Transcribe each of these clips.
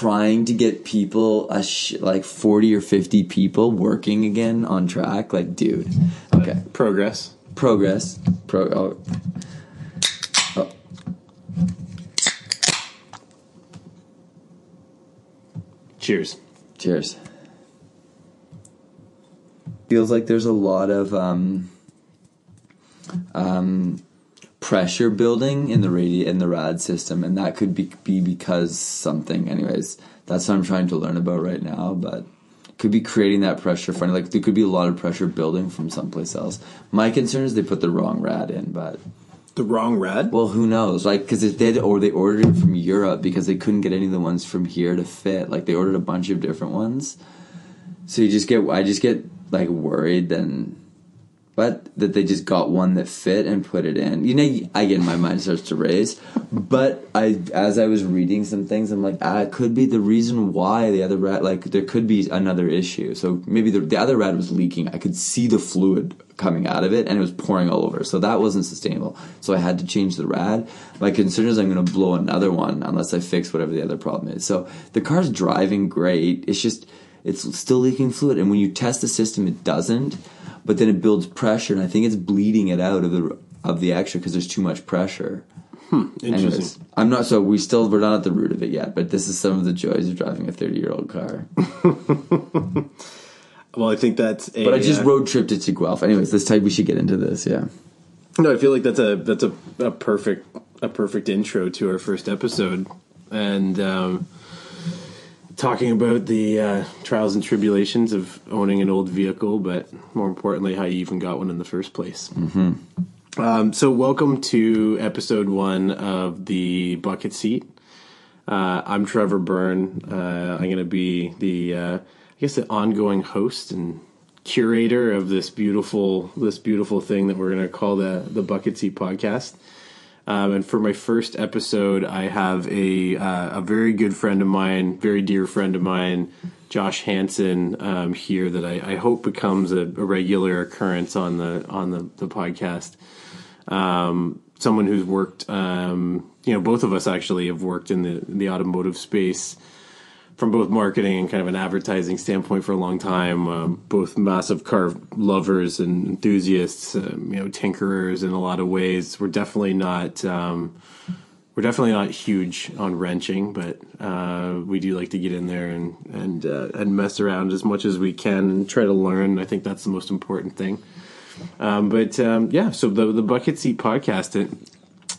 trying to get people a sh- like 40 or 50 people working again on track like dude okay Progress. progress pro oh. Oh. Cheers. cheers feels like there's a lot of um um pressure building in the radi in the rad system and that could be, be because something anyways. That's what i'm trying to learn about right now but could be creating that pressure for like there could be a lot of pressure building from someplace else. My concern is they put the wrong rad in but The wrong rad. well who knows? Like because if they or they ordered it from europe because they couldn't get any of the ones from here to fit. Like they ordered a bunch of different ones. So you just get i just get like worried then but that they just got one that fit and put it in. You know i get my mind starts to race but i as i was reading some things i'm like ah it could be the reason why the other rat like there could be another issue. So maybe the, the other rat was leaking. I could see the fluid coming out of it and it was pouring all over. So that wasn't sustainable. So i had to change the rad. My concern is i'm going to blow another one unless i fix whatever the other problem is. So the car's driving great. It's just it's still leaking fluid. And when you test the system it doesn't but then it builds pressure and i think it's bleeding it out of the of the extra because there's too much pressure Interesting. Anyways, i'm not so we still we're not at the root of it yet but this is some of the joys of driving a 30 year old car Well, I think that's a. but i just uh, road tripped it to guelph anyways this time we should get into this yeah No, I feel like that's a that's a, a perfect a perfect intro to our first episode, and um, talking about the uh, trials and tribulations of owning an old vehicle, but more importantly, how you even got one in the first place. Mm-hmm. Um, so, welcome to episode one of the bucket seat. Uh, I'm Trevor Byrne. Uh, I'm going to be the, uh, I guess, the ongoing host and curator of this beautiful, this beautiful thing that we're going to call the the Bucket Seat Podcast. Um, and for my first episode, I have a uh, a very good friend of mine, very dear friend of mine, Josh Hansen, um, here that I, I hope becomes a, a regular occurrence on the on the, the podcast. Um, someone who's worked, um, you know, both of us actually have worked in the in the automotive space from both marketing and kind of an advertising standpoint for a long time. Um, both massive car lovers and enthusiasts, um, you know, tinkerers in a lot of ways. We're definitely not. Um, we're definitely not huge on wrenching, but uh, we do like to get in there and and uh, and mess around as much as we can and try to learn. I think that's the most important thing. Um, but um, yeah, so the the bucket seat podcast. It,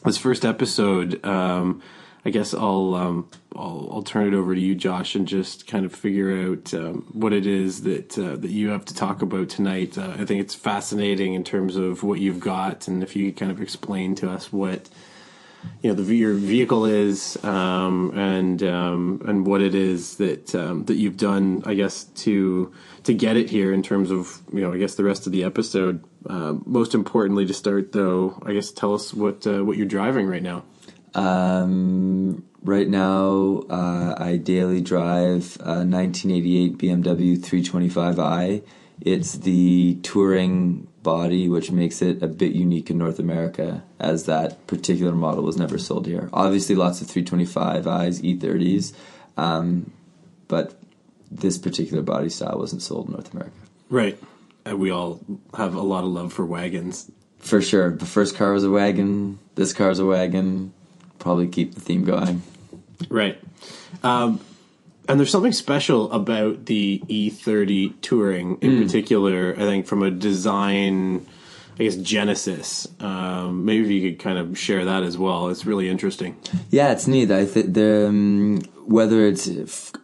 this first episode, um, I guess I'll, um, I'll I'll turn it over to you, Josh, and just kind of figure out um, what it is that uh, that you have to talk about tonight. Uh, I think it's fascinating in terms of what you've got, and if you could kind of explain to us what you know the your vehicle is um, and um, and what it is that um, that you've done I guess to to get it here in terms of you know I guess the rest of the episode uh, most importantly to start though I guess tell us what uh, what you're driving right now Um, right now, uh, I daily drive a 1988 BMW 325i. It's the touring body, which makes it a bit unique in North America, as that particular model was never sold here. Obviously, lots of 325i's, E30s, um, but this particular body style wasn't sold in North America. right and we all have a lot of love for wagons For sure. The first car was a wagon. This car's a wagon. Probably keep the theme going. Right. Um, and there's something special about the E30 Touring in particular, I think, from a design, I guess, genesis. Um, maybe if you could kind of share that as well. It's really interesting. Yeah, it's neat. I think the um, whether it's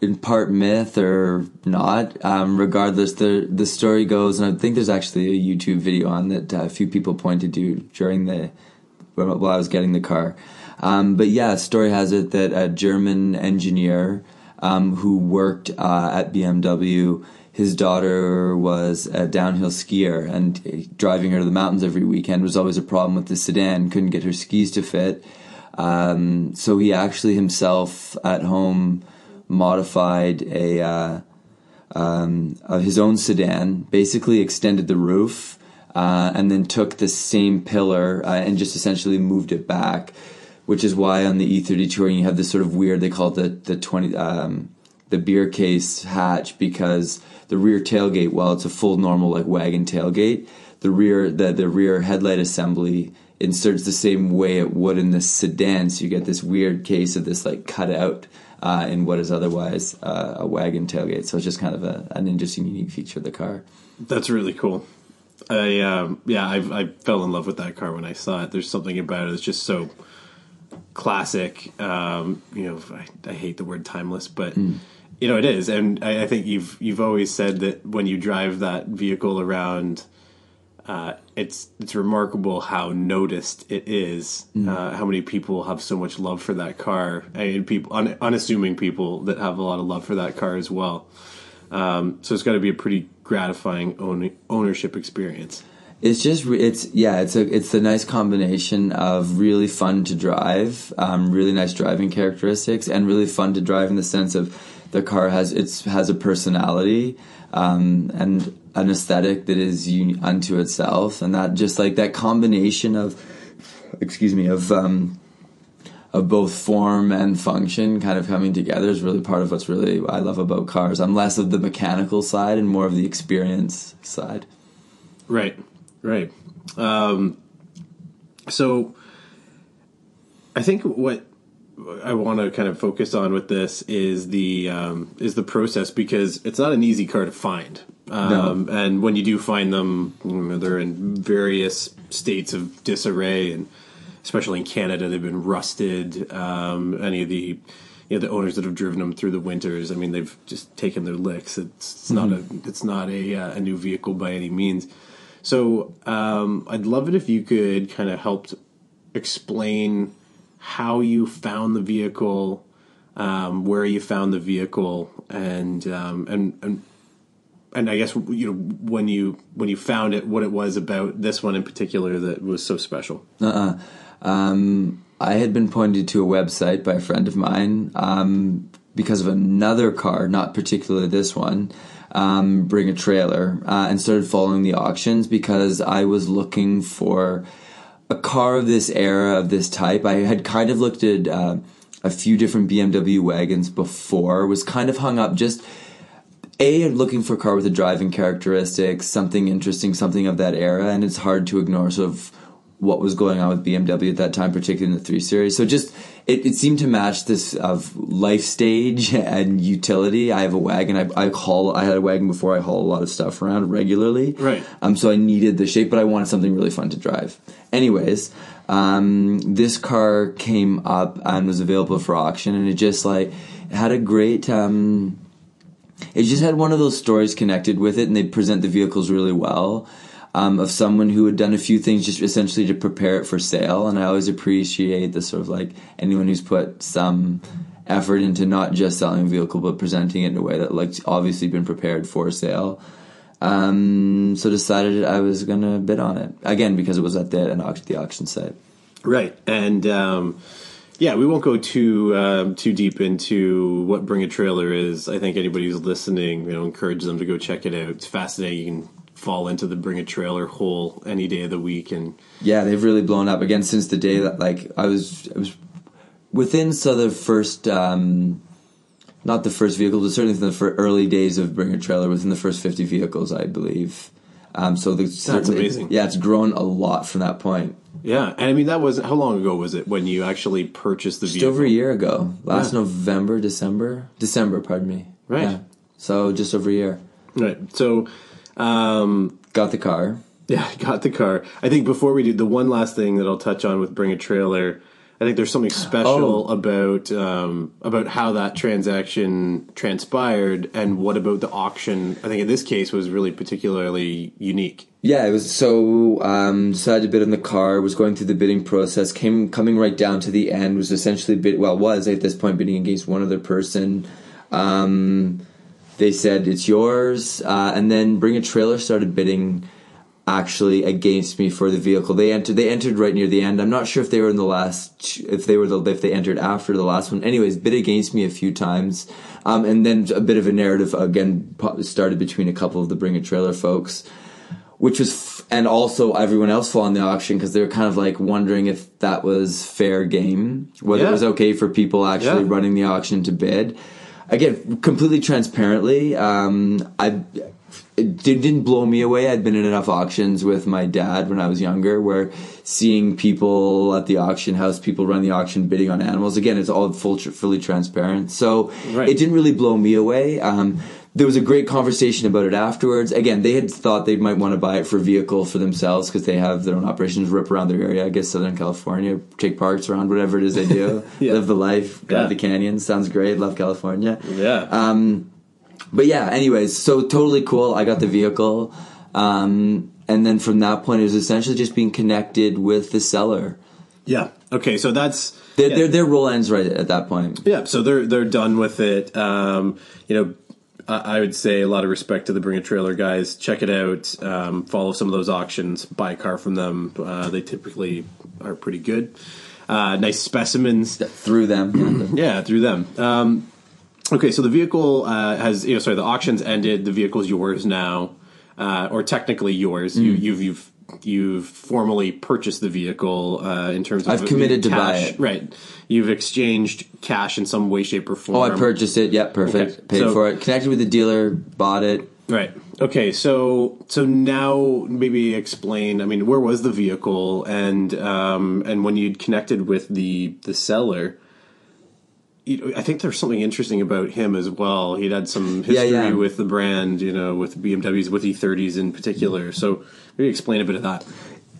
in part myth or not, um, regardless, the the story goes, and I think there's actually a YouTube video on that uh, a few people pointed to during the while I was getting the car. Um, but yeah, story has it that a German engineer um, who worked uh, at BMW. His daughter was a downhill skier, and uh, driving her to the mountains every weekend was always a problem with the sedan. Couldn't get her skis to fit. Um, so he actually himself at home modified a uh, um, of his own sedan, basically extended the roof, uh, and then took the same pillar uh, and just essentially moved it back. Which is why on the E30 touring you have this sort of weird. They call it the the twenty um, the beer case hatch because the rear tailgate, while it's a full normal like wagon tailgate, the rear the the rear headlight assembly inserts the same way it would in the sedan. So you get this weird case of this like cutout uh, in what is otherwise uh, a wagon tailgate. So it's just kind of a, an interesting, unique feature of the car. That's really cool. I um, yeah, I, I fell in love with that car when I saw it. There's something about it that's just so classic. Um, you know, I, I, hate the word timeless, but mm. you know it is, and I, I, think you've you've always said that when you drive that vehicle around uh, it's it's remarkable how noticed it is. Mm. Uh, how many people have so much love for that car, and people un, unassuming people that have a lot of love for that car as well. Um, so it's got to be a pretty gratifying own, ownership experience. It's just it's yeah it's a it's a nice combination of really fun to drive, um, really nice driving characteristics, and really fun to drive in the sense of the car has it's has a personality um, and an aesthetic that is un- unto itself, and that just like that combination of, excuse me, of um, of both form and function kind of coming together is really part of what's really I love about cars. I'm less of the mechanical side and more of the experience side. Right, right. Um, so, I think what I want to kind of focus on with this is the um, is the process because it's not an easy car to find. Um, no. And when you do find them, you know, they're in various states of disarray, and especially in Canada, they've been rusted. Um, any of the you know the owners that have driven them through the winters, I mean, they've just taken their licks. It's, it's mm-hmm. not a it's not a uh, a new vehicle by any means. So um, I'd love it if you could kind of help explain how you found the vehicle, um, where you found the vehicle, and um, and and and I guess you know when you when you found it, what it was about this one in particular that was so special. Uh-uh. Um, I had been pointed to a website by a friend of mine um, because of another car, not particularly this one. Um, bring a trailer uh, and started following the auctions because I was looking for a car of this era of this type. I had kind of looked at uh, a few different BMW wagons before. Was kind of hung up just a looking for a car with a driving characteristics, something interesting, something of that era, and it's hard to ignore sort of what was going on with BMW at that time, particularly in the three series. So just it, it seemed to match this of life stage and utility. I have a wagon. I, I haul. I had a wagon before. I haul a lot of stuff around regularly. Right. Um. So I needed the shape, but I wanted something really fun to drive. Anyways, um, this car came up and was available for auction, and it just like had a great um. It just had one of those stories connected with it, and they present the vehicles really well um, of someone who had done a few things just essentially to prepare it for sale. And I always appreciate the sort of like anyone who's put some effort into not just selling a vehicle but presenting it in a way that like obviously been prepared for sale. Um, so decided I was gonna bid on it again because it was at the auction, the auction site. Right, and um, yeah, we won't go too um, too deep into what Bring a Trailer is. I think anybody who's listening, you know, encourage them to go check it out. It's fascinating. You can fall into the bring a trailer hole any day of the week and yeah they've really blown up. Again since the day that like i was i was within so the first um not the first vehicle but certainly from the early days of bring a trailer within the first 50 vehicles i believe. Um so the, that's amazing. yeah it's grown a lot from that point. Yeah and i mean that was how long ago was it when you actually purchased the Just vehicle? over a year ago. Last yeah. november december? December pardon me. Right. Yeah. so just over a year. Right. So um, got the car. Yeah, got the car. I think before we do the one last thing that I'll touch on with bring a trailer. I think there's something special oh. about um, about how that transaction transpired, and what about the auction? I think in this case was really particularly unique. Yeah, it was so um, decided to bid on the car. Was going through the bidding process. Came coming right down to the end. Was essentially bid. Well, was at this point bidding against one other person. Um, they said it's yours, uh, and then Bring a Trailer started bidding actually against me for the vehicle. They entered. They entered right near the end. I'm not sure if they were in the last. If they were the. If they entered after the last one. Anyways, bid against me a few times, um, and then a bit of a narrative again started between a couple of the Bring a Trailer folks. which was f- and also everyone else following the auction because they were kind of like wondering if that was fair game, whether Yeah. it was okay for people actually Yeah. running the auction to bid. Again, completely transparently, um, I it did- didn't blow me away. I'd been in enough auctions with my dad when I was younger, where seeing people at the auction house, people run the auction bidding on animals. Again, it's all full, fully transparent, so Right. it didn't really blow me away. Um, there was a great conversation about it afterwards. Again, they had thought they might want to buy it for vehicle for themselves because they have their own operations, rip around their area. I guess Southern California, take parks around, whatever it is they do, Yeah. live the life, go Yeah. to the canyons. Sounds great. Love California. Yeah. Um, but yeah, anyways, so totally cool. I got the vehicle. Um, and then from that point, it was essentially just being connected with the seller. yeah. Okay. So that's Their, yeah. their, their role ends right at that point. Yeah, so they're they're done with it. Um, you know, I, would say a lot of respect to the Bring a Trailer guys. Check it out. Um, follow some of those auctions. Buy a car from them. Uh, they typically are pretty good. Uh, nice specimens. Through them. Yeah. Through them. Um, okay, so the vehicle uh, has you know sorry the auction's ended. The vehicle's yours now, uh, or technically yours. You, Mm. you've you've you've formally purchased the vehicle uh, in terms of I've committed to buy cash. it. Right, you've exchanged cash in some way, shape, or form. Oh, I purchased it. Yep, perfect. Okay, Paid so- for it. Connected with the dealer, bought it. Right. Okay. So so now maybe explain. I mean, where was the vehicle, and um, and when you'd connected with the the seller. I think there's something interesting about him as well. He'd had some history yeah. with the brand, you know, with BMWs, with E30s in particular. So maybe explain a bit of that.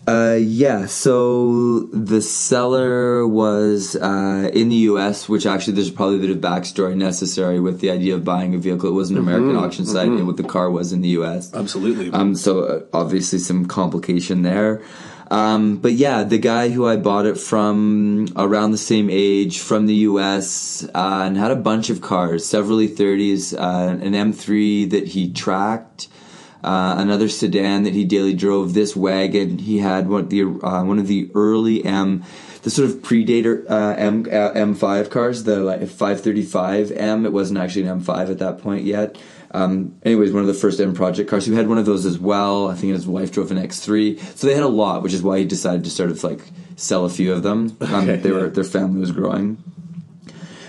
Uh, yeah, so the seller was uh, in the U.S., which actually there's probably a bit of backstory necessary with the idea of buying a vehicle. It was an American auction site, and what the car was in the U.S. Absolutely. Um, so uh, obviously some complication there. Um, but yeah, the guy who I bought it from around the same age from the US uh, and had a bunch of cars, several E30s, uh, an M3 that he tracked, uh, another sedan that he daily drove. This wagon he had one of the uh, one of the early M, the sort of predator uh, M uh, M5 cars, the like 535M. It wasn't actually an M5 at that point yet. Um, anyways, one of the first M project cars. Who had one of those as well. I think his wife drove an X3. So they had a lot, which is why he decided to sort of like sell a few of them. Um, Okay, they were yeah. their family was growing.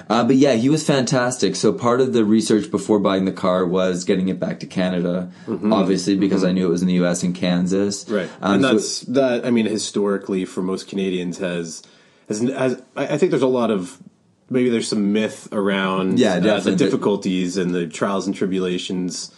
Uh, but yeah, he was fantastic. So part of the research before buying the car was getting it back to Canada, obviously because I knew it was in the U.S. and Kansas. Mm-hmm. Right, Um, and so- that's that. I mean, historically, for most Canadians, has has, has I think there's a lot of maybe there's some myth around Yeah, uh, the difficulties and the trials and tribulations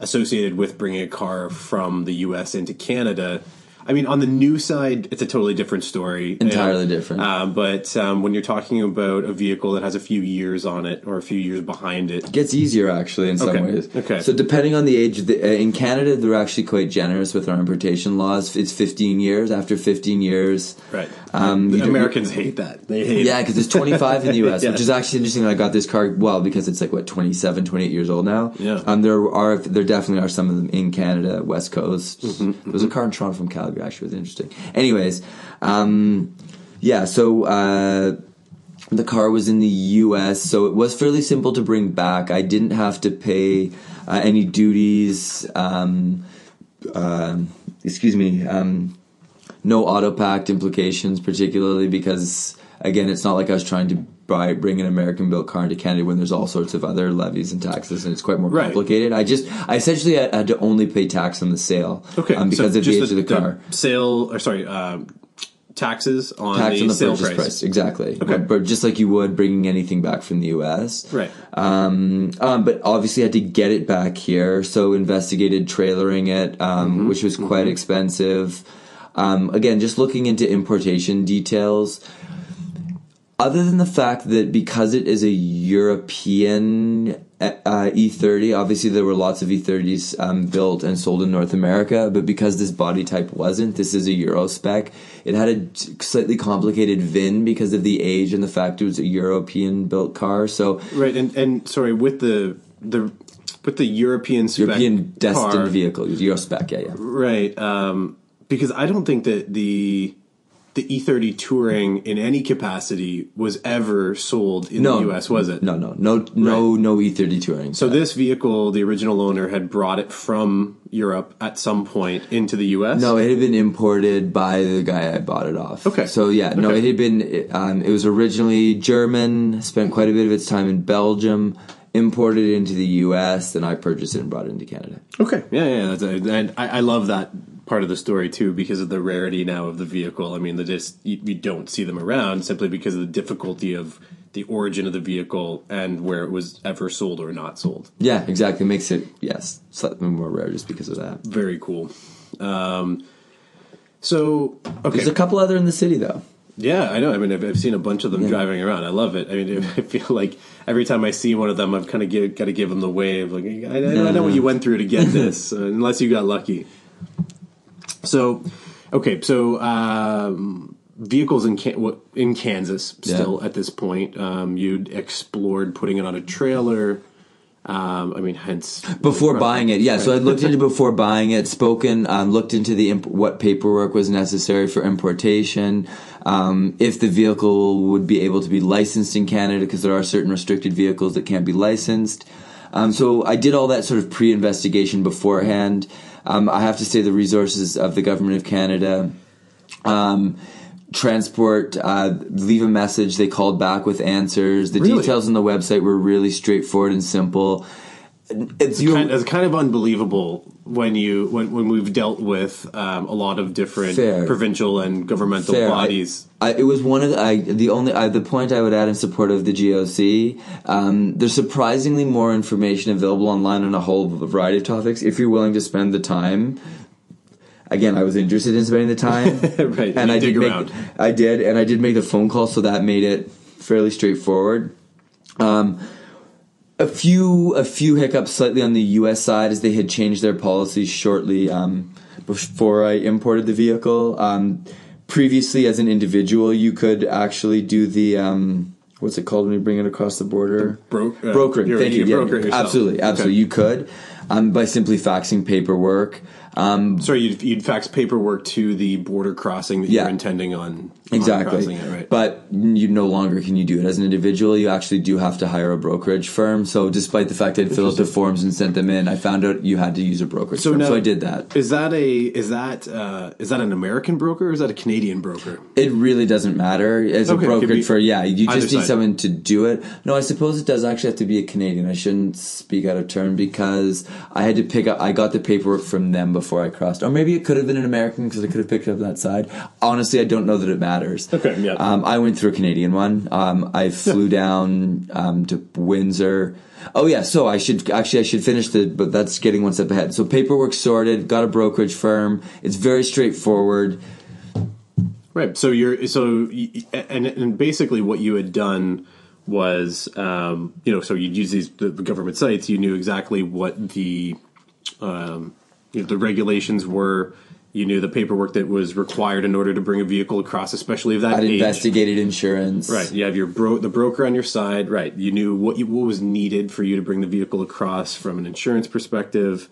associated with bringing a car from the U.S. into Canada. I mean, on the new side, it's a totally different story. Entirely And, different. Uh, but um, when you're talking about a vehicle that has a few years on it or a few years behind it, it gets easier actually in some Okay, ways. okay. So depending on the age, the, uh, in Canada they're actually quite generous with our importation laws. It's 15 years. After 15 years, right? Um, the Americans hate that. They hate Yeah, because it's 25 in the U.S., Yeah. which is actually interesting. I got this car well because it's like what 27, 28 years old now. Yeah. Um, there are there definitely are some of them in Canada, West Coast. Mm-hmm, There was a car in Toronto from Calgary. Actually, was interesting. Anyways, um, yeah. So. Uh, the car was in the U.S., so it was fairly simple to bring back. I didn't have to pay uh, any duties. Um, um excuse me. Um, no auto pact implications, particularly because again, it's not like I was trying to buy bring an American built car into Canada when there's all sorts of other levies and taxes, and it's quite more Right. complicated. I just I essentially had, had to only pay tax on the sale, Okay, um, because so of the age of the car. sale, or sorry, um, taxes on Tax the on the sale purchase price. price. exactly. Okay. But, just like you would bringing anything back from the U.S., Right. Um, um, but obviously, had to get it back here, so investigated trailering it, um, Mm-hmm. which was quite expensive. Um, again, just looking into importation details. Other than the fact that because it is a European uh, E30, obviously there were lots of E30s um, built and sold in North America, but because this body type wasn't, this is a Euro spec. It had a slightly complicated VIN because of the age and the fact it was a European built car. So Right, and and sorry with the the with the European spec European destined car, vehicle, Euro spec, yeah, yeah. right? Um, because I don't think that the the E30 Touring in any capacity was ever sold in No. the US, was it? No, no, no, no, no E30 touring. So this vehicle, the original owner had brought it from Europe at some point into the US. No, it had been imported by the guy I bought it off. Okay. So yeah, no, Okay. it had been. Um, it was originally German. Spent quite a bit of its time in Belgium. Imported into the U.S. Then I purchased it and brought it into Canada. Okay, yeah, yeah, that's a, and I, I love that part of the story too because of the rarity now of the vehicle. I mean, the just you, you don't see them around simply because of the difficulty of the origin of the vehicle and where it was ever sold or not sold. Yeah, exactly. Makes it yes slightly more rare just because of that. Very cool. Um, so okay, There's a couple other in the city though. Yeah, I know. I mean, I've, I've seen a bunch of them driving around. I love it. I mean, I feel like every time I see one of them, I've kind of got to give them the wave. Like, I, I know- I know what you went through to get this, unless you got lucky. So, okay, so um, vehicles in Can- in Kansas still Yeah. at this point. Um, you'd explored putting it on a trailer. Um, I mean, hence Before buying it, yeah. So I looked into before buying it, spoken, um, looked into the imp- what paperwork was necessary for importation, um, if the vehicle would be able to be licensed in Canada because there are certain restricted vehicles that can't be licensed. Um, so I did all that sort of pre-investigation beforehand. Um, I have to say the resources of the government of Canada. Um, transport uh, leave a message they called back with answers the Really? details on the website were really straightforward and simple it's you kind, it's kind of unbelievable when you when, when we've dealt with um, a lot of different Fair. provincial and governmental Fair. bodies. I, I, it was one of the, I, the only I, the point I would add in support of the GOC. Um, there's surprisingly more information available online on a whole variety of topics if you're willing to spend the time. Again, I was interested in spending the time, Right, And I dig did make, around. I did, and I did make the phone call, so that made it fairly straightforward. Um, a few a few hiccups slightly on the U.S. side as they had changed their policies shortly um, before I imported the vehicle. Um, previously, as an individual, you could actually do the um, what's it called when you bring it across the border? Bro- uh, brokering. Thank you. Yeah, broker yourself. absolutely, absolutely. Okay. You could um, by simply faxing paperwork. Um, Sorry, you'd, you'd fax paperwork to the border crossing that Yeah. you're intending on Exactly. crossing it, right? But you no longer can you do it as an individual. You actually do have to hire a brokerage firm. So despite the fact I'd filled out the forms and sent them in, I found out you had to use a brokerage So firm. now- so I did that. is that a is that uh, is that an American broker or is that a Canadian broker? It really doesn't matter as Okay, a brokerage for yeah. You just need side. someone to do it. No, I suppose it does actually have to be a Canadian. I shouldn't speak out of turn because I had to pick up. I got the paperwork from them before I crossed, or maybe it could have been an American because I could have picked up that side. Honestly, I don't know that it matters. Okay, yeah. Um, I went through a Canadian one. Um, I flew down um, to Windsor. Oh yeah, so I should actually I should finish the, but that's getting one step ahead. So paperwork sorted, got a brokerage firm. It's very straightforward. Right. So you're so and and basically what you had done was um, you know so you'd use these the the government sites. You knew exactly what the um, you know, the regulations were. You knew the paperwork that was required in order to bring a vehicle across, especially of that I'd age. investigated insurance. Right. You have your bro- the broker on your side. Right. You knew what you, what was needed for you to bring the vehicle across from an insurance perspective.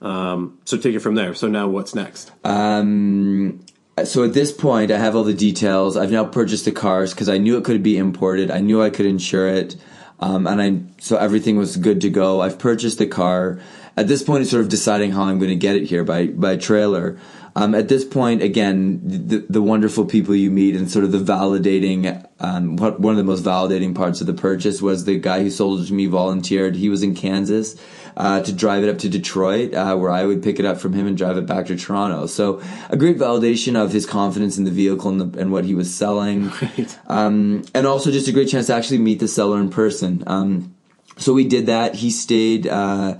Um, so take it from there. So now what's next? Um, so at this point, I have all the details. I've now purchased the cars because I knew it could be imported. I knew I could insure it, um, and I so everything was good to go. I've purchased the car. At this point, it's sort of deciding how I'm going to get it here by by trailer. Um, at this point, again, the, the wonderful people you meet and sort of the validating, um, what, one of the most validating parts of the purchase was the guy who sold it to me volunteered. He was in Kansas uh, to drive it up to Detroit, uh, where I would pick it up from him and drive it back to Toronto. So a great validation of his confidence in the vehicle and, the, and what he was selling, um, and also just a great chance to actually meet the seller in person. Um, so we did that. He stayed. Uh,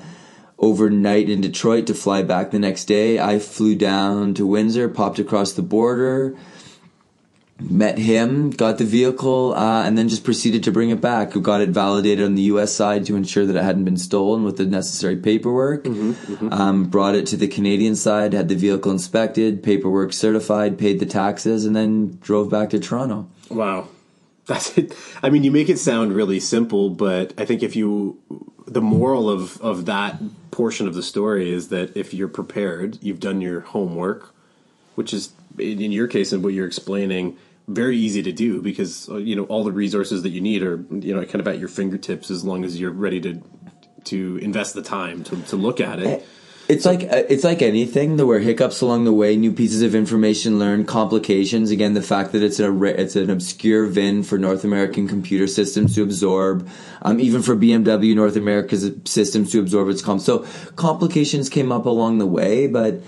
overnight in Detroit to fly back the next day. I flew down to Windsor, popped across the border, met him, got the vehicle, uh, and then just proceeded to bring it back. Got it validated on the U.S. side to ensure that it hadn't been stolen with the necessary paperwork. Um, brought it to the Canadian side, had the vehicle inspected, paperwork certified, paid the taxes, and then drove back to Toronto. Wow. That's it. I mean, you make it sound really simple, but I think if you, the moral of, of that portion of the story is that if you're prepared, you've done your homework, which is in, your case and what you're explaining, very easy to do because uh, you know all the resources that you need are you know kind of at your fingertips as long as you're ready to to invest the time to, to look at it. It's like uh, it's like anything. There were hiccups along the way, new pieces of information learned, complications. Again, the fact that it's a it's an obscure VIN for North American computer systems to absorb, um, even for BMW North America's systems to absorb its comp. So complications came up along the way, but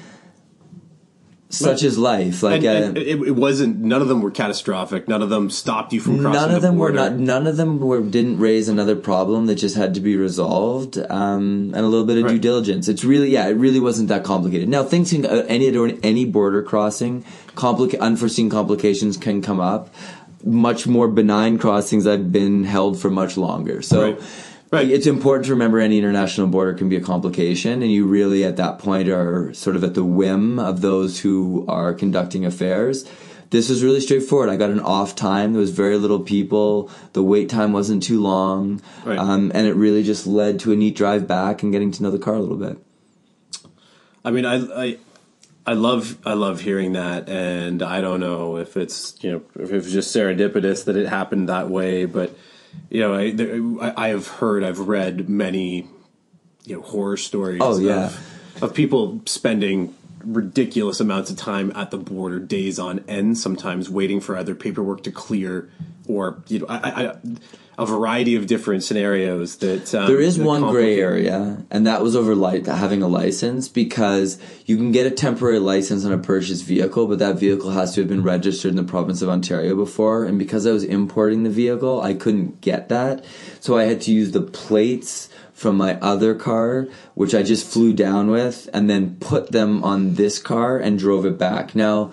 such is life. Like And, uh, and it, it wasn't. None of them were catastrophic. None of them stopped you from crossing. none of the them were not. None of them were didn't raise another problem that just had to be resolved, um, and a little bit of due diligence. It's really, yeah, it really wasn't that complicated. Now things can uh, any any border crossing, complica- unforeseen complications can come up. Much more benign crossings I've been held for much longer. So. Right. Right. It's important to remember any international border can be a complication, and you really, at that point, are sort of at the whim of those who are conducting affairs. This was really straightforward. I got an off time. There was very little people. The wait time wasn't too long, Right. um, and it really just led to a neat drive back and getting to know the car a little bit. I mean, I, I, I love, I love hearing that, and I don't know if it's, you know, if it's just serendipitous that it happened that way, but you know, I, there, I, I have heard, I've read many, you know, horror stories. Oh, yeah. of, of people spending ridiculous amounts of time at the border, days on end, sometimes waiting for either paperwork to clear or you know, I, I, a variety of different scenarios that um, There is that one gray area, and that was over light having a license because you can get a temporary license on a purchased vehicle, but that vehicle has to have been registered in the province of Ontario before. And because I was importing the vehicle, I couldn't get that, so I had to use the plates from my other car, which I just flew down with, and then put them on this car and drove it back. Now.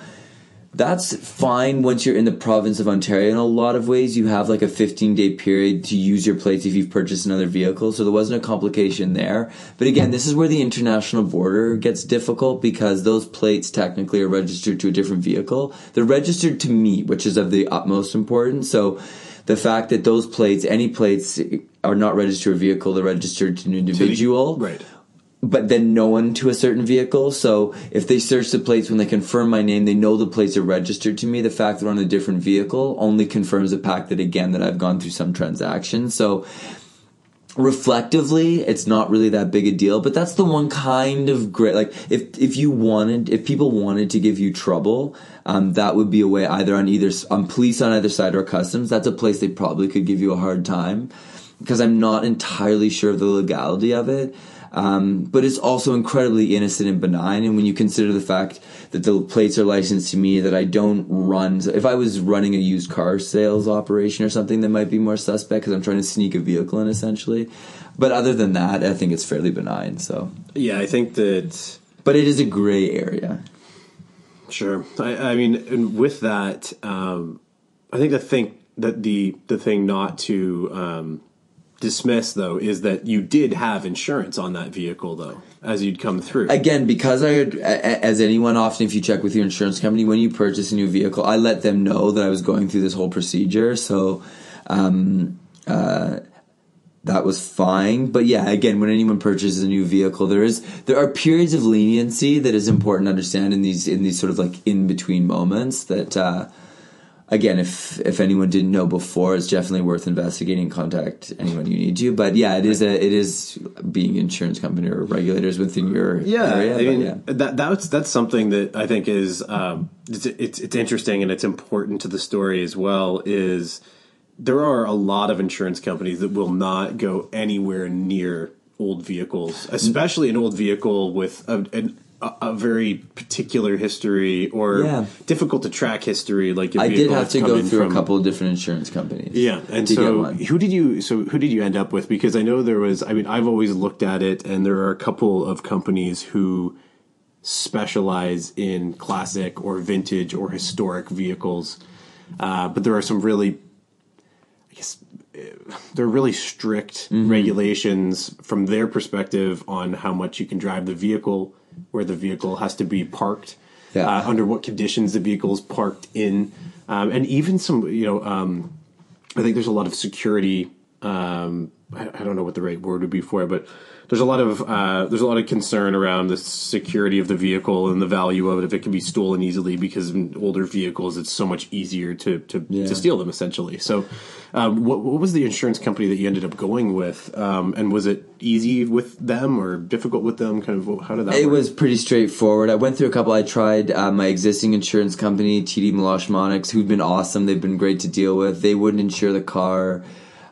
That's fine once you're in the province of Ontario. In a lot of ways, you have like a 15 day period to use your plates if you've purchased another vehicle. So there wasn't a complication there. But again, this is where the international border gets difficult because those plates technically are registered to a different vehicle. They're registered to me, which is of the utmost importance. So the fact that those plates, any plates, are not registered to a vehicle, they're registered to an individual right? But then no one to a certain vehicle. So if they search the plates when they confirm my name, they know the plates are registered to me. The fact they're on a different vehicle only confirms the fact that again that I've gone through some transaction. So reflectively, it's not really that big a deal. But that's the one kind of great. Like if if you wanted, if people wanted to give you trouble. Um, that would be a way either on either on police on either side or customs. That's a place they probably could give you a hard time because I'm not entirely sure of the legality of it. Um, but it's also incredibly innocent and benign. And when you consider the fact that the plates are licensed to me, that I don't run, if I was running a used car sales operation or something, that might be more suspect because I'm trying to sneak a vehicle in essentially. But other than that, I think it's fairly benign. So, Yeah, I think that but it is a gray area. Sure. I, I mean, and with that, um, I think the thing that the the thing not to um, dismiss though is that you did have insurance on that vehicle though as you'd come through. Again, because I, as anyone, often if you check with your insurance company when you purchase a new vehicle, I let them know that I was going through this whole procedure. So, um, uh, that was fine. But yeah, again, when anyone purchases a new vehicle, there is there are periods of leniency that is important to understand in these in these sort of like in between moments. That uh, again, if if anyone didn't know before, it's definitely worth investigating. Contact anyone you need to. But yeah, it is a it is being insurance company or regulators within your yeah, area. I mean yeah. that that's that's something that I think is um, it's, it's it's interesting and it's important to the story as well. Is there are a lot of insurance companies that will not go anywhere near old vehicles, especially an old vehicle with a, an, a, a very particular history or Yeah. difficult to track history. Like I did have to go through a couple of different insurance companies. yeah, and so who did you? So who did you end up with? Because I know there was. I mean, I've always looked at it, and there are a couple of companies who specialize in classic or vintage or historic vehicles, uh, but there are some really, I guess, uh, there are really strict Mm-hmm. regulations from their perspective on how much you can drive the vehicle, where the vehicle has to be parked Yeah. uh, under what conditions the vehicle is parked in, um, and even some, you know, um, I think there's a lot of security um, I, I don't know what the right word would be for it, but there's a lot of uh, there's a lot of concern around the security of the vehicle and the value of it if it can be stolen easily because in older vehicles it's so much easier to to, Yeah. to steal them essentially. So, um, what, what was the insurance company that you ended up going with, um, and was it easy with them or difficult with them? Kind of how did that? It work? was pretty straightforward. I went through a couple. I tried uh, my existing insurance company, TD Meloche Monnex, who've been awesome. They've been great to deal with. They wouldn't insure the car.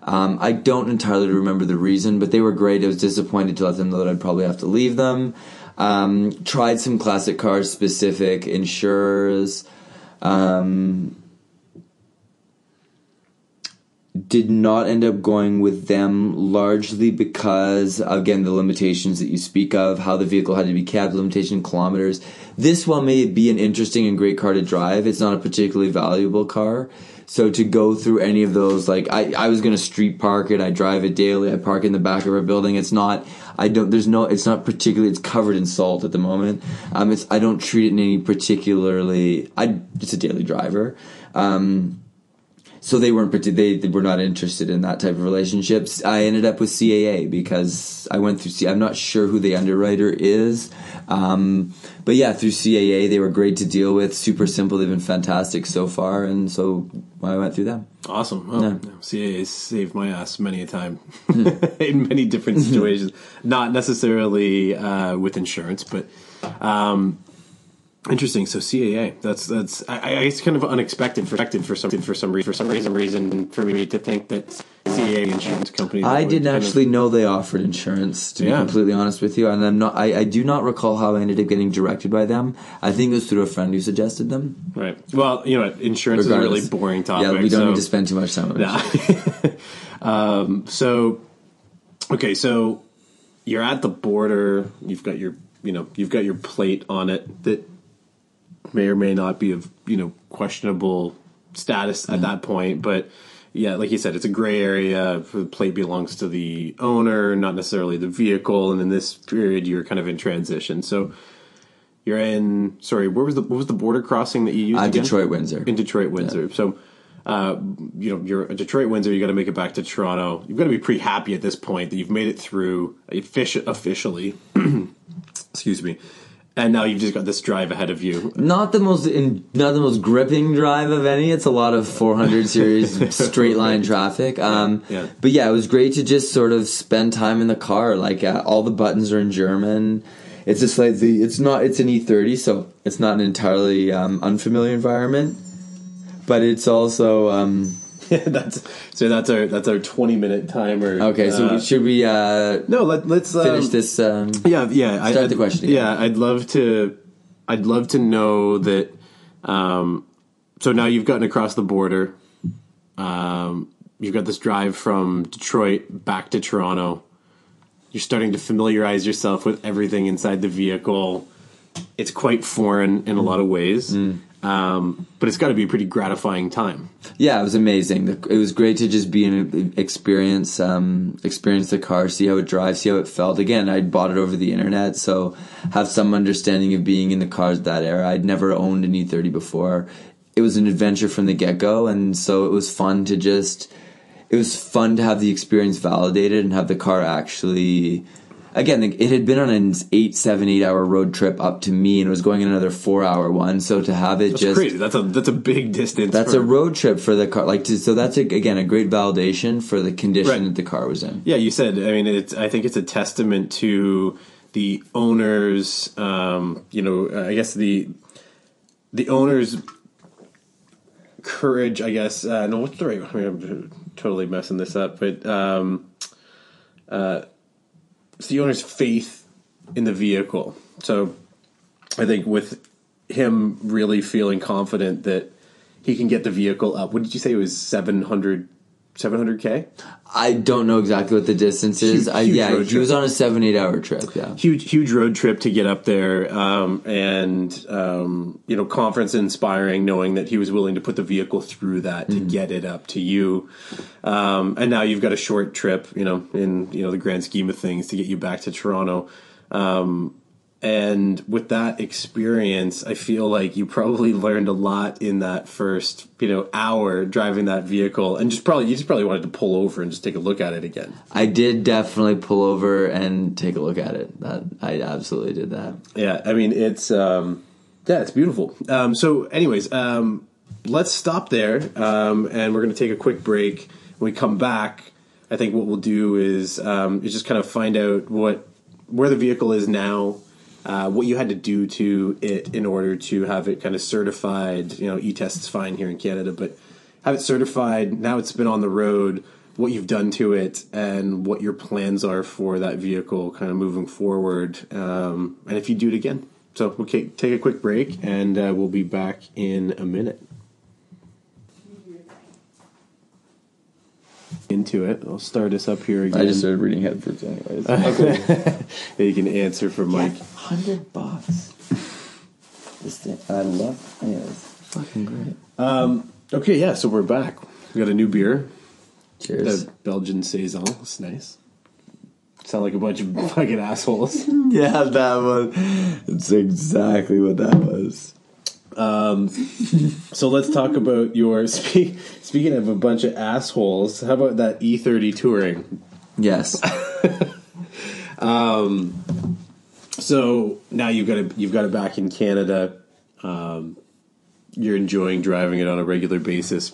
Um, I don't entirely remember the reason, but they were great. I was disappointed to let them know that I'd probably have to leave them. Um, tried some classic cars specific insurers. Um, did not end up going with them largely because again the limitations that you speak of how the vehicle had to be cabbed limitation kilometers this one may be an interesting and great car to drive it's not a particularly valuable car so to go through any of those like i, I was to street park it i drive it daily i park in the back of a building. It's not i don't there's no it's not particularly it's covered in salt at the moment. Um it's i don't treat it in any particularly i it's a daily driver. Um so they weren't they, they were not interested in that type of relationships. I ended up with CAA because I went through. C- I'm not sure who the underwriter is, um, but yeah, through CAA they were great to deal with. Super simple. They've been fantastic so far, and so I went through them. Awesome. Well, Yeah. CAA saved my ass many a time in many different situations. Not necessarily uh, with insurance, but um, interesting. So CAA, that's that's I, I it's kind of unexpected for for some for some reason for some reason reason for me to think that CAA insurance company. I didn't kind of- actually know they offered insurance. To be completely honest with you, and I'm not. I, I do not recall how I ended up getting directed by them. I think it was through a friend who suggested them. right. Well, you know, what, insurance is a really boring topic. Yeah, we don't so- need to spend too much time on it. um, so, okay, so you're at the border. You've got your, you know, you've got your plate on it that may or may not be of, you know, questionable status at that point. But yeah, like you said, it's a gray area. The plate belongs to the owner, not necessarily the vehicle. And in this period, you're kind of in transition. So you're in. Sorry, where was the what was the border crossing that you used? Uh, again? Detroit, Windsor. in Detroit, Windsor. So, uh, you know, you're a Detroit, Windsor. You got to make it back to Toronto. You've got to be pretty happy at this point that you've made it through offici- officially. Excuse me. And now you've just got this drive ahead of you. Not the most in, not the most gripping drive of any. It's a lot of 400 series straight line traffic. Um, Yeah. But yeah, it was great to just sort of spend time in the car. Like uh, all the buttons are in German. It's just like the it's not it's an E30, so it's not an entirely um, unfamiliar environment. But it's also um, that's so. That's our that's our twenty minute timer. okay. So Uh, should we uh, no, let, let's um, finish this? Um, Yeah, yeah. I- Start I'd- the question again. Yeah, I'd love to. I'd love to know that. Um, so now you've gotten across the border. Um, you've got this drive from Detroit back to Toronto. You're starting to familiarize yourself with everything inside the vehicle. It's quite foreign in a lot of ways, Mm. Um, but it's got to be a pretty gratifying time. Yeah, it was amazing. It was great to just be in experience, um, experience the car, see how it drives, see how it felt. Again, I bought it over the internet, so have some understanding of being in the cars that era. I'd never owned an E30 before. It was an adventure from the get go, and so it was fun to just. It was fun to have the experience validated and have the car actually. Again, it had been on an eight, seven, eight hour road trip up to me, and it was going in another four hour one. So to have it That's just crazy. That's a that's a big distance. that's for- a road trip for the car. Like, to, so that's a, again a great validation for the condition Right. that the car was in. Yeah, you said. I mean, it's. I think it's a testament to the owners. Um, you know, uh, I guess the the owners' courage. I guess. Uh, no, what's the right? I mean, I'm totally messing this up, but um, uh, it's the owner's faith in the vehicle. So, I think with him really feeling confident that he can get the vehicle up. What did you say? It was 700 700k. I don't know exactly what the distance is. Huge- I, yeah, he was on a seven, eight hour trip. Yeah. huge huge road trip to get up there um, and um, you know conference inspiring knowing that he was willing to put the vehicle through that to get it up to you um, and now you've got a short trip you know in you know the grand scheme of things to get you back to toronto um, and with that experience, I feel like you probably learned a lot in that first, you know, hour driving that vehicle, and just probably you just probably wanted to pull over and just take a look at it again. I did definitely pull over and take a look at it. That I absolutely did that. Yeah, I mean it's um, yeah, it's beautiful. Um, so, anyways, um, let's stop there, um, and we're going to take a quick break. When we come back, I think what we'll do is um, is just kind of find out what where the vehicle is now. Uh, what you had to do to it in order to have it kind of certified. You know, e-test is fine here in Canada, but have it certified. Now it's been on the road. What you've done to it, and what your plans are for that vehicle, kind of moving forward, um, and if you do it again. So take take a quick break, and uh, we'll be back in a minute. Into it, I'll start us up here again. I just started reading headfirst anyways. okay. you can answer for Mike. hundred bucks. this thing, I love. Anyways, fucking great. Um, Okay, yeah, so we're back. We got a new beer, Cheers. the Belgian saison. It's nice. Sound like a bunch of fucking assholes. yeah, that was. It's exactly what that was. So let's talk about your spe- speaking of a bunch of assholes. How about that E30 touring? Yes. um, So now you've got it. You've got it back in Canada. Um, you're enjoying driving it on a regular basis.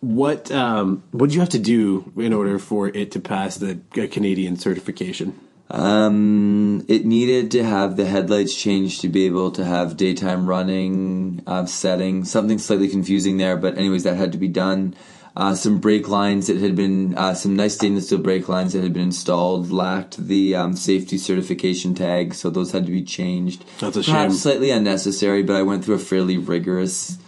What um, what do you have to do in order for it to pass the Canadian certification? Um, it needed to have the headlights changed to be able to have daytime running uh, setting. Something slightly confusing there, but anyways, that had to be done. Uh, some brake lines that had been uh, some nice stainless steel brake lines that had been installed lacked the um, safety certification tag, so those had to be changed. That's a Perhaps shame. slightly unnecessary, but I went through a fairly rigorous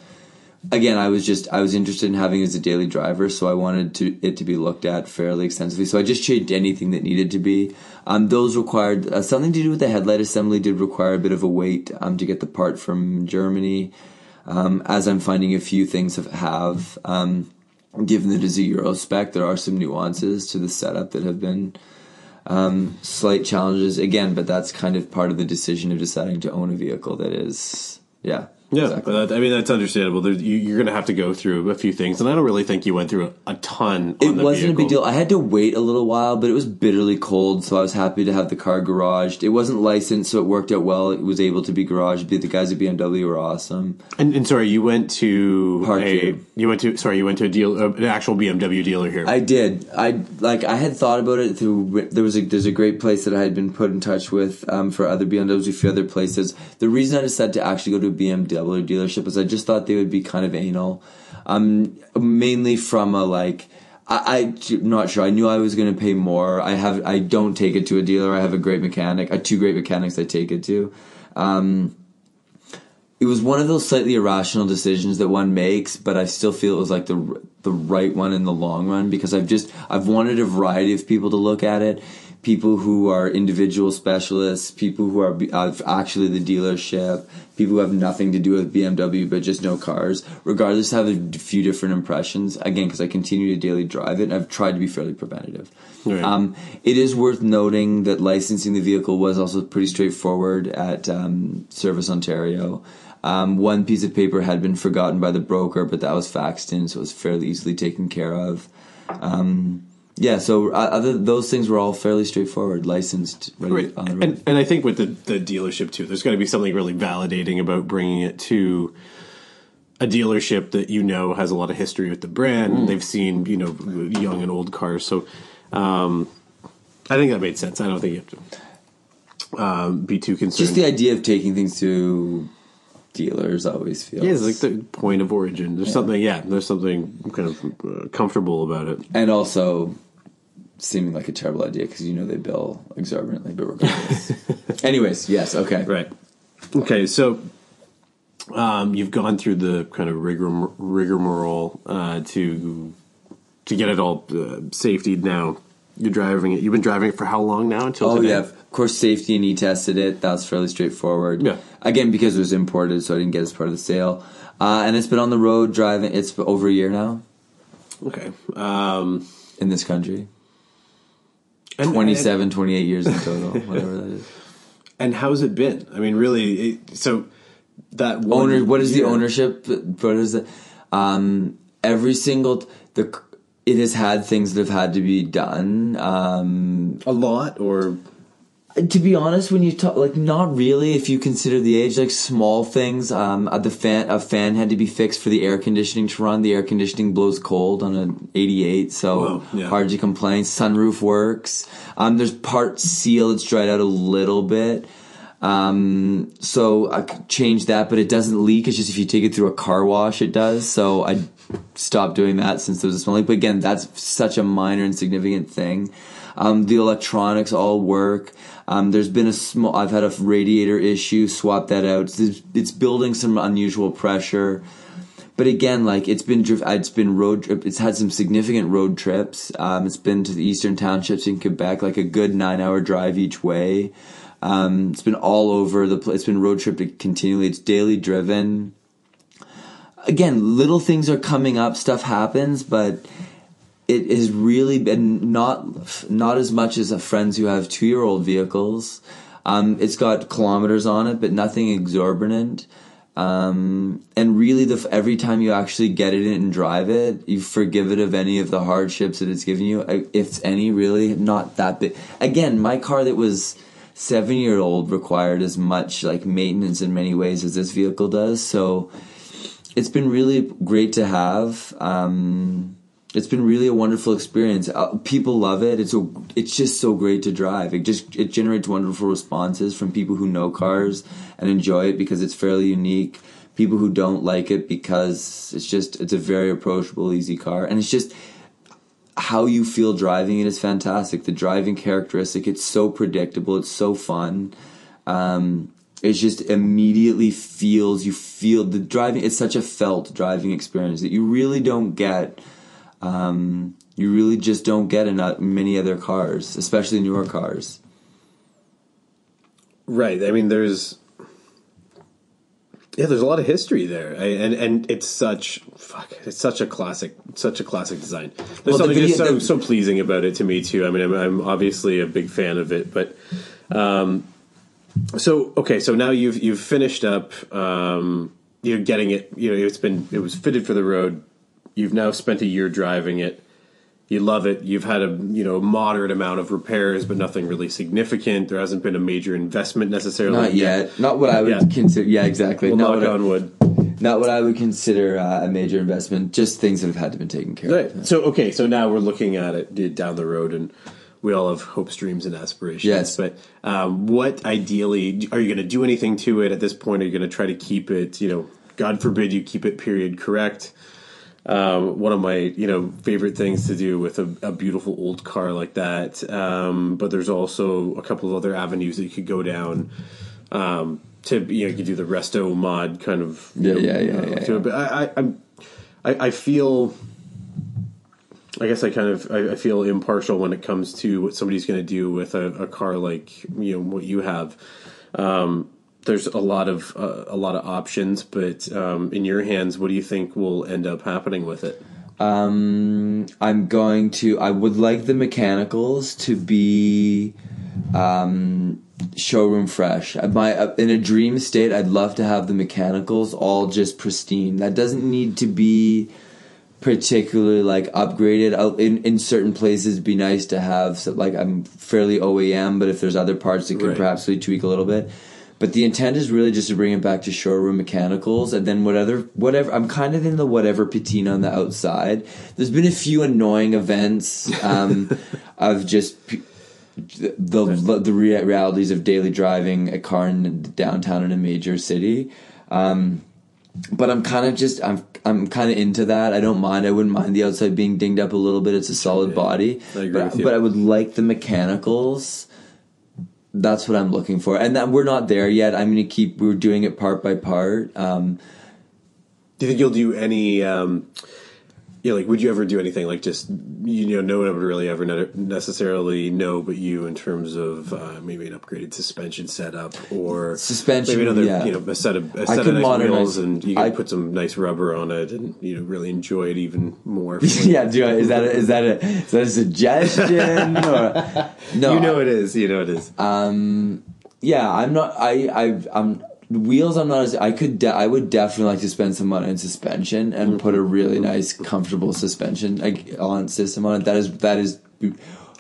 again, I was just I was interested in having it as a daily driver, so I wanted to it to be looked at fairly extensively. So I just changed anything that needed to be. Um, those required uh, something to do with the headlight assembly. Did require a bit of a wait um, to get the part from Germany. Um, as I'm finding a few things have, have um, given that it is a Euro spec, there are some nuances to the setup that have been um, slight challenges again. But that's kind of part of the decision of deciding to own a vehicle that is yeah. Yeah, exactly. but I mean that's understandable. There, you, you're going to have to go through a few things, and I don't really think you went through a, a ton. It the wasn't a big deal. I had to wait a little while, but it was bitterly cold, so I was happy to have the car garaged. It wasn't licensed, so it worked out well. It was able to be garaged. The guys at BMW were awesome. And, and sorry, you went to Park a you went to sorry you went to a deal uh, an actual BMW dealer here. I did. I like. I had thought about it through. There was a there's a great place that I had been put in touch with um, for other BMWs, a few other places. The reason I decided to actually go to a BMW dealership is I just thought they would be kind of anal, um, mainly from a like. I, I'm not sure. I knew I was going to pay more. I have. I don't take it to a dealer. I have a great mechanic. I two great mechanics. I take it to. Um, it was one of those slightly irrational decisions that one makes, but I still feel it was like the the right one in the long run because I've just I've wanted a variety of people to look at it, people who are individual specialists, people who are uh, actually the dealership, people who have nothing to do with BMW but just know cars. Regardless, have a few different impressions. Again, because I continue to daily drive it, and I've tried to be fairly preventative. Right. Um, it is worth noting that licensing the vehicle was also pretty straightforward at um, Service Ontario. Um, one piece of paper had been forgotten by the broker, but that was faxed in, so it was fairly easily taken care of. Um, yeah, so uh, other those things were all fairly straightforward, licensed, Right. on the road. And, and I think with the, the dealership too, there's got to be something really validating about bringing it to a dealership that you know has a lot of history with the brand. Mm. They've seen you know young and old cars, so um, I think that made sense. I don't think you have to um, be too concerned. Just the idea of taking things to dealers always feels. yeah, it's like the point of origin. There's something, yeah, there's something kind of uh, comfortable about it. and also seeming like a terrible idea because you know they bill exorbitantly, but regardless. Anyways, yes, okay. Right. Okay, so um, you've gone through the kind of rigor rigmarole uh, to to get it all uh, safety. Now you're driving it. You've been driving it for how long now? Until Oh today? yeah, of course, safety and he tested it. That was fairly straightforward. Yeah. Again, because it was imported, so I didn't get it as part of the sale. Uh, and it's been on the road driving. It's over a year now Okay. Um, in this country. And- 27, 28 years in total, whatever that is. And how's it been? I mean, really. It, so that one owner what is the year- ownership what is it um every single the it has had things that have had to be done um A lot, or to be honest when you talk like not really if you consider the age like small things um the fan a fan had to be fixed for the air conditioning to run the air conditioning blows cold on an 88 so Wow, yeah. hard to complain sunroof works um there's part seal it's dried out a little bit um, so I could change that, but it doesn't leak. It's just if you take it through a car wash, it does. So I stopped doing that since there was a smell leak. But again, that's such a minor and significant thing. Um, the electronics all work. Um, there's been a small, I've had a radiator issue, swap that out. It's, building some unusual pressure. But again, like it's been it's been road. It's had some significant road trips. Um, it's been to the eastern townships in Quebec, like a good nine hour drive each way. Um, it's been all over the place. It's been road trip continually. It's daily driven. Again, little things are coming up. Stuff happens, but it has really been not not as much as a friends who have two year old vehicles. Um, it's got kilometers on it, but nothing exorbitant. Um, and really, the every time you actually get it and drive it, you forgive it of any of the hardships that it's given you, if any. Really, not that big. Again, my car that was seven year old required as much like maintenance in many ways as this vehicle does. So it's been really great to have. Um, it's been really a wonderful experience. Uh, people love it. It's a, it's just so great to drive. It just it generates wonderful responses from people who know cars and enjoy it because it's fairly unique. People who don't like it because it's just it's a very approachable, easy car, and it's just how you feel driving it is fantastic. The driving characteristic, it's so predictable. It's so fun. Um, it just immediately feels you feel the driving. It's such a felt driving experience that you really don't get. Um, you really just don't get in many other cars, especially newer cars. right? I mean, there's yeah, there's a lot of history there, I, and and it's such fuck, it's such a classic, such a classic design. There's Well, the something just so the- so pleasing about it to me too. I mean, I'm, I'm obviously a big fan of it, but um, so okay, so now you've you've finished up. Um, you're getting it. You know, it's been it was fitted for the road. You've now spent a year driving it. You love it. You've had a you know moderate amount of repairs, but nothing really significant. There hasn't been a major investment necessarily. Not yet. Not what I would consider. Yeah, exactly. Well, not, knock what I, wood. not what I would consider uh, a major investment. Just things that have had to been taken care of. Right. So okay, so now we're looking at it down the road, and we all have hopes, dreams, and aspirations. Yes. But um, what ideally are you going to do anything to it at this point? Are you going to try to keep it? You know, God forbid you keep it period correct. Um, one of my you know favorite things to do with a, a beautiful old car like that. Um, but there's also a couple of other avenues that you could go down. Um, to you know, you could do the resto mod kind of Yeah, know, yeah, yeah, uh, yeah, yeah. But I, I, I'm, I, I feel. I guess I kind of I, I feel impartial when it comes to what somebody's going to do with a, a car like you know what you have. Um, there's a lot of uh, a lot of options, but um, in your hands, what do you think will end up happening with it? Um, I'm going to. I would like the mechanicals to be um, showroom fresh. Uh, My uh, in a dream state, I'd love to have the mechanicals all just pristine. That doesn't need to be particularly like upgraded. I'll- In in certain places, it'd be nice to have so, like I'm fairly OEM, but if there's other parts that could Right. perhaps tweak a little bit. But the intent is really just to bring it back to showroom mechanicals, and then whatever, whatever. I'm kind of in the whatever patina on the outside. There's been a few annoying events um, of just p- the the, the rea- realities of daily driving a car in downtown in a major city. Um, but I'm kind of just I'm I'm kind of into that. I don't mind. I wouldn't mind the outside being dinged up a little bit. It's a solid body. I agree but, with you. but I would like the mechanicals. That's what I'm looking for, and that we're not there yet. I'm going to keep. We're doing it part by part. Um, Do you think you'll do any? Um, yeah, like would you ever do anything like just you know no one would really ever necessarily know but you in terms of uh, maybe an upgraded suspension setup or Suspension, maybe another yeah. you know a set of a I set of nice modernize- wheels and you could I- put some nice rubber on it and you know really enjoy it even more. yeah, do I, is that a, is that a is that a suggestion? or, no, you know it is. You know it is. Um, yeah, I'm not. I I I'm wheels. I'm not as. I could. De- I would definitely like to spend some money on suspension and put a really nice, comfortable suspension like on system on it. That is that is.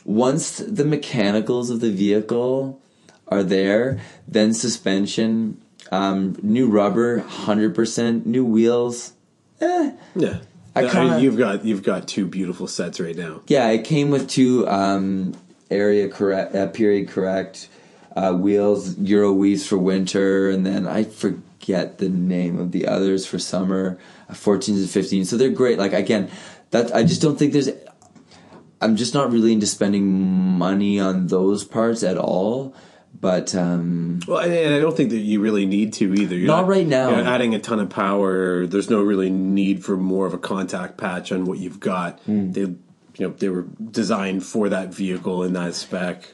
Once the mechanicals of the vehicle are there, then suspension, um, new rubber, hundred percent, new wheels. Eh, yeah. I I kinda- you've got you've got two beautiful sets right now. Yeah, it came with two um, area correct, uh, period correct uh, wheels, Euro wheels for winter, and then I forget the name of the others for summer, uh, 14s and 15s. So they're great. Like again, that I just don't think there's. I'm just not really into spending money on those parts at all. But um, Well, and I don't think that you really need to either. You're Not right now. you're adding a ton of power. There's no really need for more of a contact patch on what you've got. Hmm. They, you know, they were designed for that vehicle in that spec.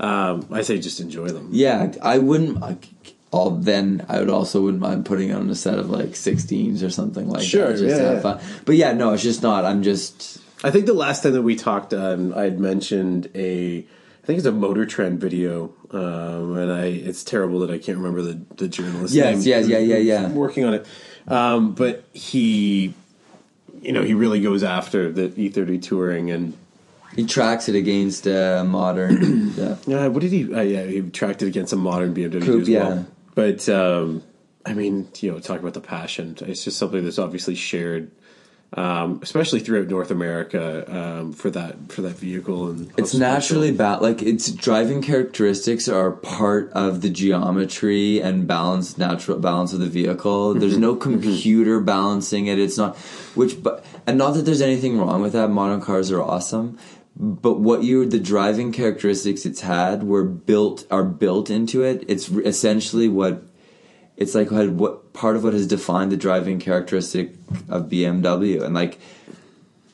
Um, I say just enjoy them. yeah, I wouldn't. Like, all then I would also wouldn't mind putting on a set of like 16s or something like Sure, that. Just yeah, yeah. fun. But yeah, no, it's just not. I'm just. I think the last time that we talked, um, I had mentioned a, I think it's a Motor Trend video, um, and I it's terrible that I can't remember the the journalist. Yes, name yes, yeah, yeah, yeah. Working on it, um, but he, you know, he really goes after the E30 touring and. He tracks it against uh, modern. yeah. Yeah, what did he? Uh, yeah, he tracked it against a modern BMW Coupe, as yeah. well. But um, I mean, you know, talk about the passion. It's just something that's obviously shared, um, especially throughout North America um, for that for that vehicle. And It's naturally bad like its driving characteristics are part of the geometry and balance, natural balance of the vehicle. There's no computer balancing it. It's not, which, but, and not that there's anything wrong with that. Modern cars are awesome. But what you, the driving characteristics it's had were built, are built into it. It's essentially what it's like what, what part of what has defined the driving characteristic of BMW and like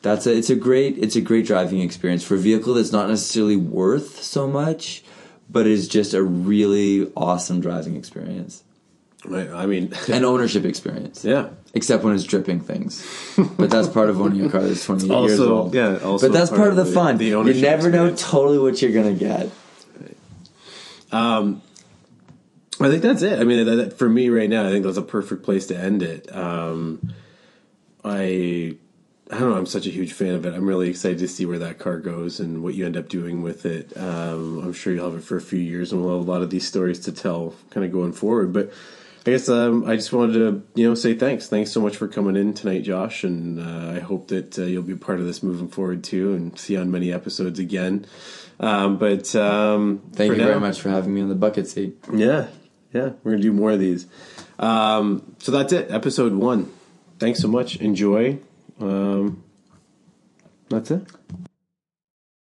that's a it's a great it's a great driving experience for a vehicle that's not necessarily worth so much but is just a really awesome driving experience I, I mean, an ownership experience yeah. except when it's dripping things but that's part of owning a car that's 28 years old yeah, also but that's part, of the, the- fun the you never know totally what you're gonna get Um, I think that's it. I mean, that, that- for me right now, I think that's a perfect place to end it. Um, I, I don't know. I'm such a huge fan of it. I'm really excited to see where that car goes and what you end up doing with it. Um, I'm sure you'll have it for a few years, and we'll have a lot of these stories to tell, kind of going forward. But I guess um, I just wanted to, you know, say thanks. Thanks so much for coming in tonight, Josh, and uh, I hope that uh, you'll be part of this moving forward too, and see you on many episodes again. Um, but um, thank you now- very much for having me on the bucket seat yeah, yeah, we're gonna do more of these. Um, so that's it, episode one. Thanks so much. Enjoy. Um, that's it.